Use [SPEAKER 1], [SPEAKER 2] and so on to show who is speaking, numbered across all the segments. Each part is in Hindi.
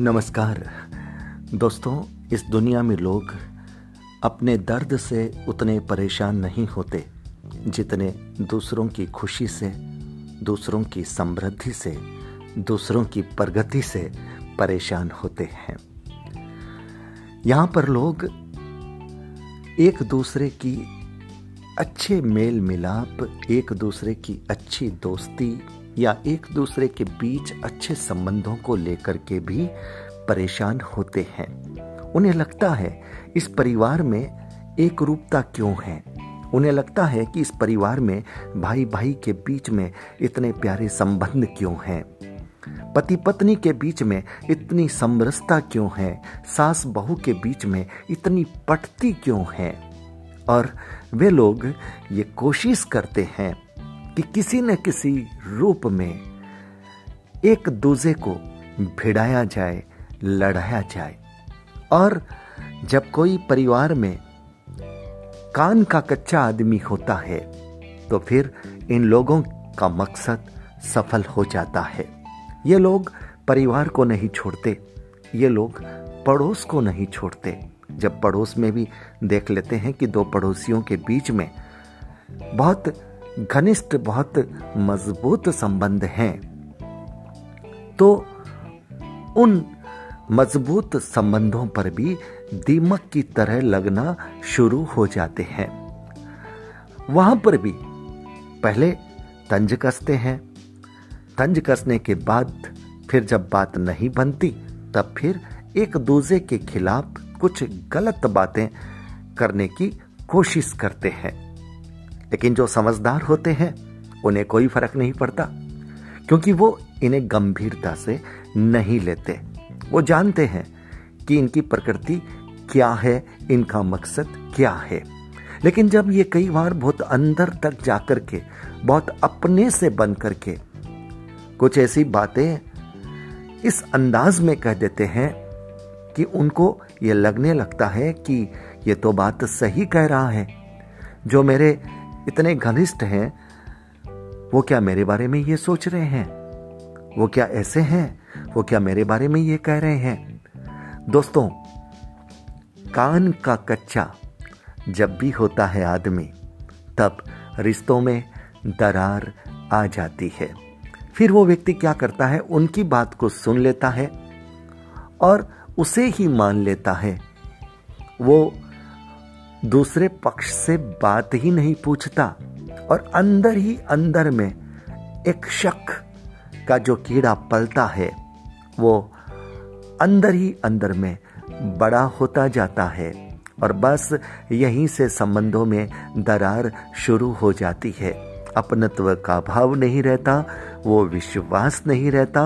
[SPEAKER 1] नमस्कार। दोस्तों, इस दुनिया में लोग अपने दर्द से उतने परेशान नहीं होते, जितने दूसरों की खुशी से, दूसरों की समृद्धि से, दूसरों की प्रगति से परेशान होते हैं। यहाँ पर लोग एक दूसरे की अच्छे मेल मिलाप एक दूसरे की अच्छी दोस्ती या एक दूसरे के बीच अच्छे संबंधों को लेकर के भी परेशान होते हैं। उन्हें लगता है, इस परिवार में एक रूपता क्यों है? उन्हें लगता है कि इस परिवार में भाई भाई के बीच में इतने प्यारे संबंध क्यों हैं? पति पत्नी के बीच में इतनी समरसता क्यों है? सास बहू के बीच में इतनी पटती क्यों है? और वे लोग ये कोशिश करते हैं कि किसी न किसी रूप में एक दूसरे को भिड़ाया जाए, लड़ाया जाए। और जब कोई परिवार में कान का कच्चा आदमी होता है तो फिर इन लोगों का मकसद सफल हो जाता है। ये लोग परिवार को नहीं छोड़ते, ये लोग पड़ोस को नहीं छोड़ते। जब पड़ोस में भी देख लेते हैं कि दो पड़ोसियों के बीच में बहुत घनिष्ठ बहुत मज़बूत संबंध हैं। तो उन मज़बूत संबंधों पर भी दीमक की तरह लगना शुरू हो जाते हैं। वहाँ पर भी पहले तंज कसते हैं। तंज कसने के बाद फिर जब बात नहीं बनती, तब फिर एक दूसरे के खिलाफ कुछ गलत बातें करने की कोशिश करते हैं। लेकिन जो समझदार होते हैं, उन्हें कोई फ़र्क नहीं पड़ता, क्योंकि वो इन्हें गंभीरता से नहीं लेते। वो जानते हैं कि इनकी प्रकृति क्या है, इनका मकसद क्या है। लेकिन जब ये कई बार बहुत अंदर तक जाकर के, बहुत अपने से बन करके कुछ ऐसी बातें इस अंदाज में कह देते हैं कि उनको ये लगने लगता है कि ये तो बात सही कह रहा है। जो मेरे इतने घनिष्ठ हैं, वो क्या मेरे बारे में ये सोच रहे हैं? वो क्या ऐसे हैं? वो क्या मेरे बारे में ये कह रहे हैं? दोस्तों, कान का कच्चा जब भी होता है आदमी, तब रिश्तों में दरार आ जाती है। फिर वो व्यक्ति क्या करता है? उनकी बात को सुन लेता है और उसे ही मान लेता है। वो दूसरे पक्ष से बात ही नहीं पूछता और अंदर ही अंदर में एक शक का जो कीड़ा पलता है, वो अंदर ही अंदर में बड़ा होता जाता है और बस यहीं से संबंधों में दरार शुरू हो जाती है। अपनत्व का भाव नहीं रहता, वो विश्वास नहीं रहता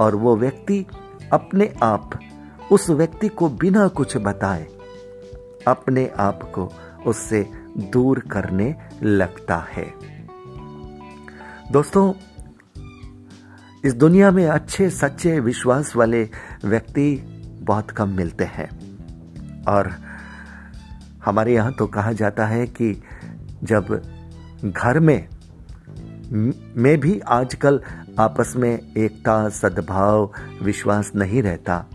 [SPEAKER 1] और वो व्यक्ति अपने आप उस व्यक्ति को बिना कुछ बताए अपने आप को उससे दूर करने लगता है। दोस्तों, इस दुनिया में अच्छे, सच्चे, विश्वास वाले व्यक्ति बहुत कम मिलते हैं। और हमारे यहाँ तो कहा जाता है कि जब घर में में भी आजकल आपस में एकता, सद्भाव, विश्वास नहीं रहता,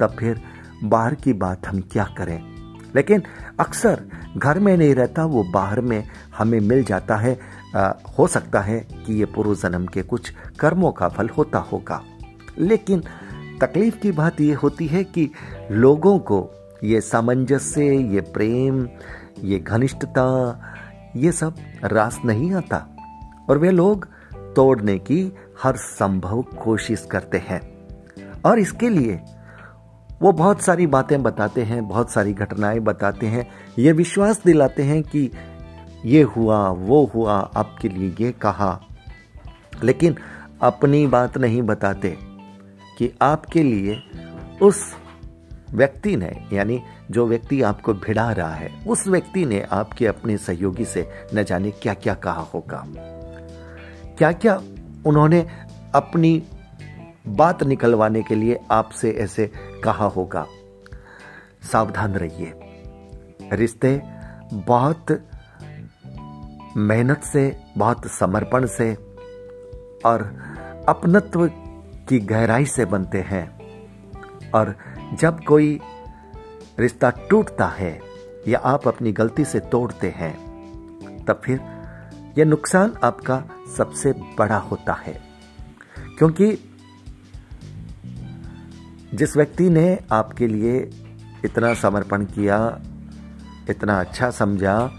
[SPEAKER 1] तब फिर बाहर की बात हम क्या करें? लेकिन अक्सर घर में नहीं रहता वो बाहर में हमें मिल जाता है। आ, हो सकता है कि ये पूर्व जन्म के कुछ कर्मों का फल होता होगा। लेकिन तकलीफ़ की बात ये होती है कि लोगों को ये सामंजस्य ये प्रेम ये घनिष्ठता ये सब रास नहीं आता। और वे लोग तोड़ने की हर संभव कोशिश करते हैं। और इसके लिए वो बहुत सारी बातें बताते हैं, बहुत सारी घटनाएँ बताते हैं। ये विश्वास दिलाते हैं कि ये हुआ, वो हुआ, आपके लिए ये कहा। लेकिन अपनी बात नहीं बताते कि आपके लिए उस व्यक्ति ने, यानी जो व्यक्ति आपको भिड़ा रहा है, उस व्यक्ति ने आपके अपने सहयोगी से न जाने क्या क्या कहा होगा। क्या क्या उन्होंने अपनी बात निकलवाने के लिए आपसे ऐसे कहा होगा। सावधान रहिए। रिश्ते बहुत मेहनत से, बहुत समर्पण से और अपनत्व की गहराई से बनते हैं। और जब कोई रिश्ता टूटता है या आप अपनी गलती से तोड़ते हैं, तब फिर यह नुकसान आपका सबसे बड़ा होता है। क्योंकि जिस व्यक्ति ने आपके लिए इतना समर्पण किया, इतना अच्छा समझा,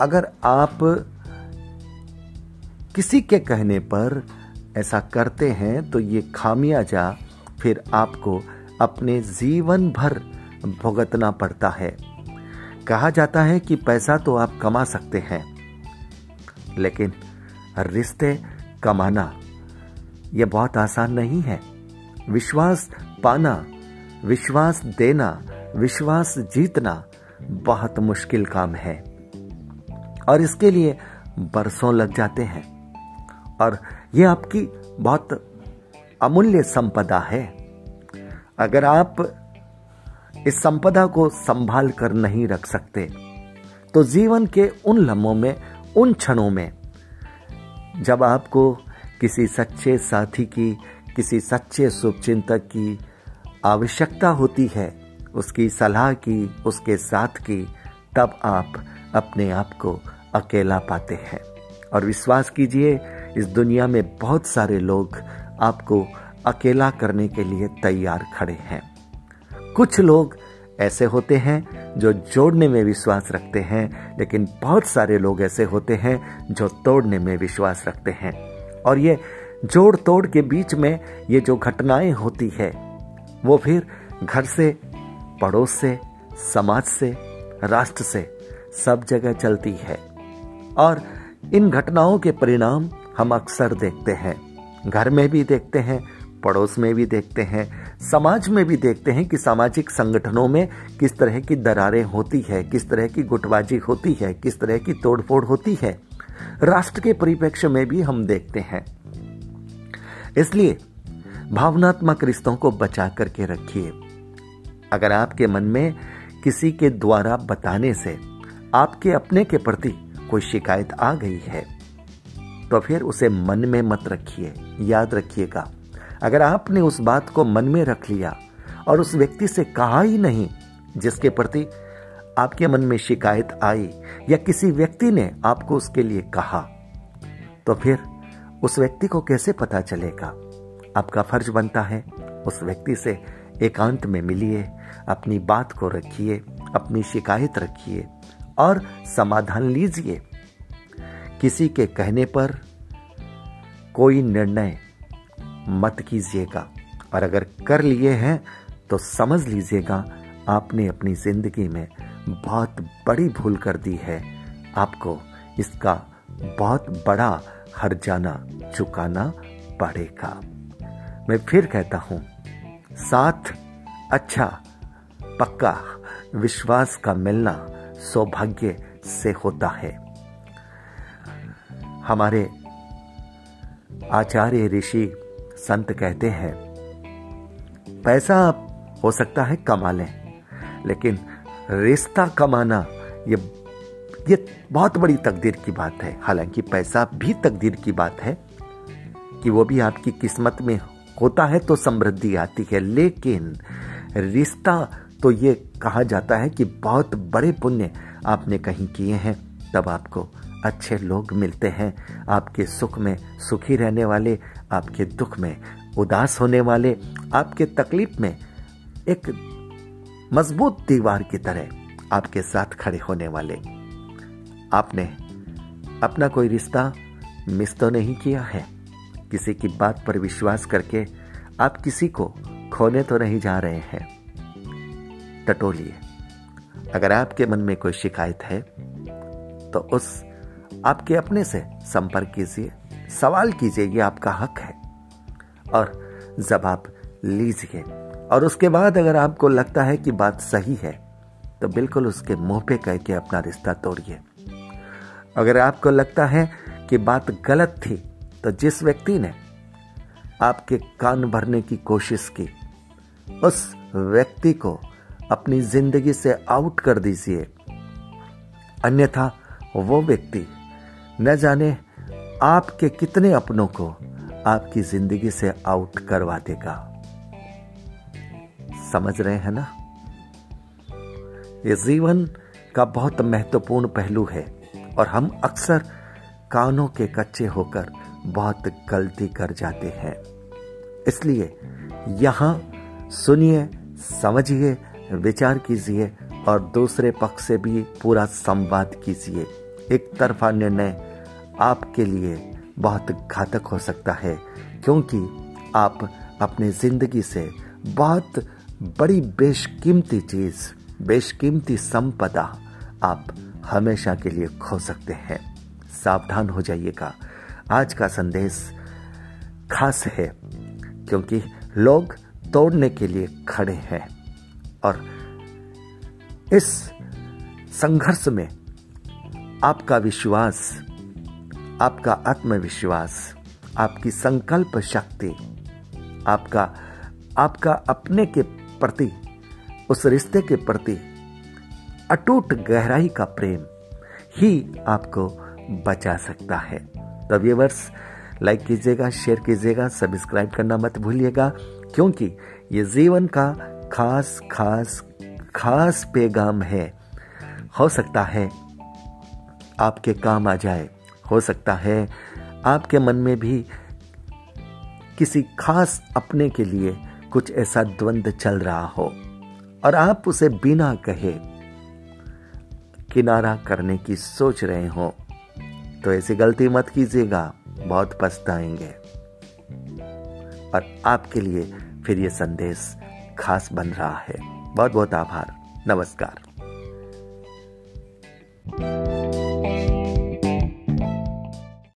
[SPEAKER 1] अगर आप किसी के कहने पर ऐसा करते हैं तो ये खामियाजा फिर आपको अपने जीवन भर भुगतना पड़ता है। कहा जाता है कि पैसा तो आप कमा सकते हैं, लेकिन रिश्ते कमाना यह बहुत आसान नहीं है। विश्वास पाना, विश्वास देना, विश्वास जीतना बहुत मुश्किल काम है। और इसके लिए बरसों लग जाते हैं। और यह आपकी बहुत अमूल्य संपदा है। अगर आप इस संपदा को संभाल कर नहीं रख सकते तो जीवन के उन लम्हों में, उन क्षणों में, जब आपको किसी सच्चे साथी की किसी सच्चे शुभचिंतक की आवश्यकता होती है, उसकी सलाह की, उसके साथ की, तब आप अपने आप को अकेला पाते हैं। और विश्वास कीजिए, इस दुनिया में बहुत सारे लोग आपको अकेला करने के लिए तैयार खड़े हैं। कुछ लोग ऐसे होते हैं जो जोड़ने में विश्वास रखते हैं, लेकिन बहुत सारे लोग ऐसे होते हैं जो तोड़ने में विश्वास रखते हैं। और ये जोड़ तोड़ के बीच में ये जो घटनाएँ होती है, वो फिर घर से, पड़ोस से, समाज से, राष्ट्र से सब जगह चलती है। और इन घटनाओं के परिणाम हम अक्सर देखते हैं। घर में भी देखते हैं, पड़ोस में भी देखते हैं, समाज में भी देखते हैं कि सामाजिक संगठनों में किस तरह की दरारें होती है, किस तरह की गुटबाजी होती है, किस तरह की तोड़फोड़ होती है। राष्ट्र के परिप्रेक्ष्य में भी हम देखते हैं। इसलिए भावनात्मक रिश्तों को बचा करके रखिए। अगर आपके मन में किसी के द्वारा बताने से आपके अपने के प्रति कोई शिकायत आ गई है तो फिर उसे मन में मत रखिए, याद रखिएगा। अगर आपने उस बात को मन में रख लिया और उस व्यक्ति से कहा ही नहीं जिसके प्रति आपके मन में शिकायत आई या किसी व्यक्ति ने आपको उसके लिए कहा तो फिर उस व्यक्ति को कैसे पता चलेगा? आपका फ़र्ज़ बनता है उस व्यक्ति से एकांत में मिलिए, अपनी बात को रखिए, अपनी शिकायत रखिए और समाधान लीजिए। किसी के कहने पर कोई निर्णय मत कीजिएगा और अगर कर लिए हैं तो समझ लीजिएगा, आपने अपनी ज़िंदगी में बहुत बड़ी भूल कर दी है। आपको इसका बहुत बड़ा हर जाना चुकाना पड़ेगा। मैं फिर कहता हूँ, साथ अच्छा पक्का विश्वास का मिलना सौभाग्य से होता है। हमारे आचार्य ऋषि संत कहते हैं, पैसा हो सकता है कमा लें, लेकिन रिश्ता कमाना ये ये बहुत बड़ी तकदीर की बात है। हालाँकि पैसा भी तकदीर की बात है कि वो भी आपकी किस्मत में होता है तो समृद्धि आती है। लेकिन रिश्ता तो ये कहा जाता है कि बहुत बड़े पुण्य आपने कहीं किए हैं। तब आपको अच्छे लोग मिलते हैं। आपके सुख में सुखी रहने वाले, आपके दुख में उदास होने वाले, आपके तकलीफ़ में एक मज़बूत दीवार की तरह आपके साथ खड़े होने वाले। आपने अपना कोई रिश्ता मिस तो नहीं किया है? किसी की बात पर विश्वास करके आप किसी को खोने तो नहीं जा रहे हैं। टटोलिए, अगर आपके मन में कोई शिकायत है तो उस आपके अपने से संपर्क कीजिए, सवाल कीजिए, ये आपका हक है। और जवाब लीजिए, और उसके बाद अगर आपको लगता है कि बात सही है तो बिल्कुल उसके मुँह पे कह के अपना रिश्ता तोड़िए। अगर आपको लगता है कि बात गलत थी तो जिस व्यक्ति ने आपके कान भरने की कोशिश की, उस व्यक्ति को अपनी ज़िंदगी से आउट कर दीजिए। अन्यथा वो व्यक्ति न जाने आपके कितने अपनों को आपकी ज़िंदगी से आउट करवा देगा। समझ रहे हैं ना? ये जीवन का बहुत महत्वपूर्ण पहलू है। और हम अक्सर कानों के कच्चे होकर बहुत गलती कर जाते हैं। इसलिए यहाँ सुनिए, समझिए, विचार कीजिए और दूसरे पक्ष से भी पूरा संवाद कीजिए। एक तरफा निर्णय आपके लिए बहुत घातक हो सकता है, क्योंकि आप अपनी ज़िंदगी से बहुत बड़ी बेशकीमती चीज़, बेशकीमती संपदा आप हमेशा के लिए खो सकते हैं। सावधान हो जाइएगा। आज का संदेश खास है, क्योंकि लोग तोड़ने के लिए खड़े हैं और इस संघर्ष में आपका विश्वास, आपका आत्मविश्वास, आपकी संकल्प शक्ति, आपका आपका अपने के प्रति, उस रिश्ते के प्रति अटूट गहराई का प्रेम ही आपको बचा सकता है। तो व्यूवर्स लाइक कीजिएगा शेयर कीजिएगा सब्सक्राइब करना मत भूलिएगा, क्योंकि ये जीवन का खास खास खास पैगाम है। हो सकता है आपके काम आ जाए। हो सकता है आपके मन में भी किसी खास अपने के लिए कुछ ऐसा द्वंद चल रहा हो और आप उसे बिना कहे किनारा करने की सोच रहे हो तो ऐसी गलती मत कीजिएगा, बहुत पछताएँगे। और आपके लिए फिर यह संदेश खास बन रहा है। बहुत बहुत आभार। नमस्कार।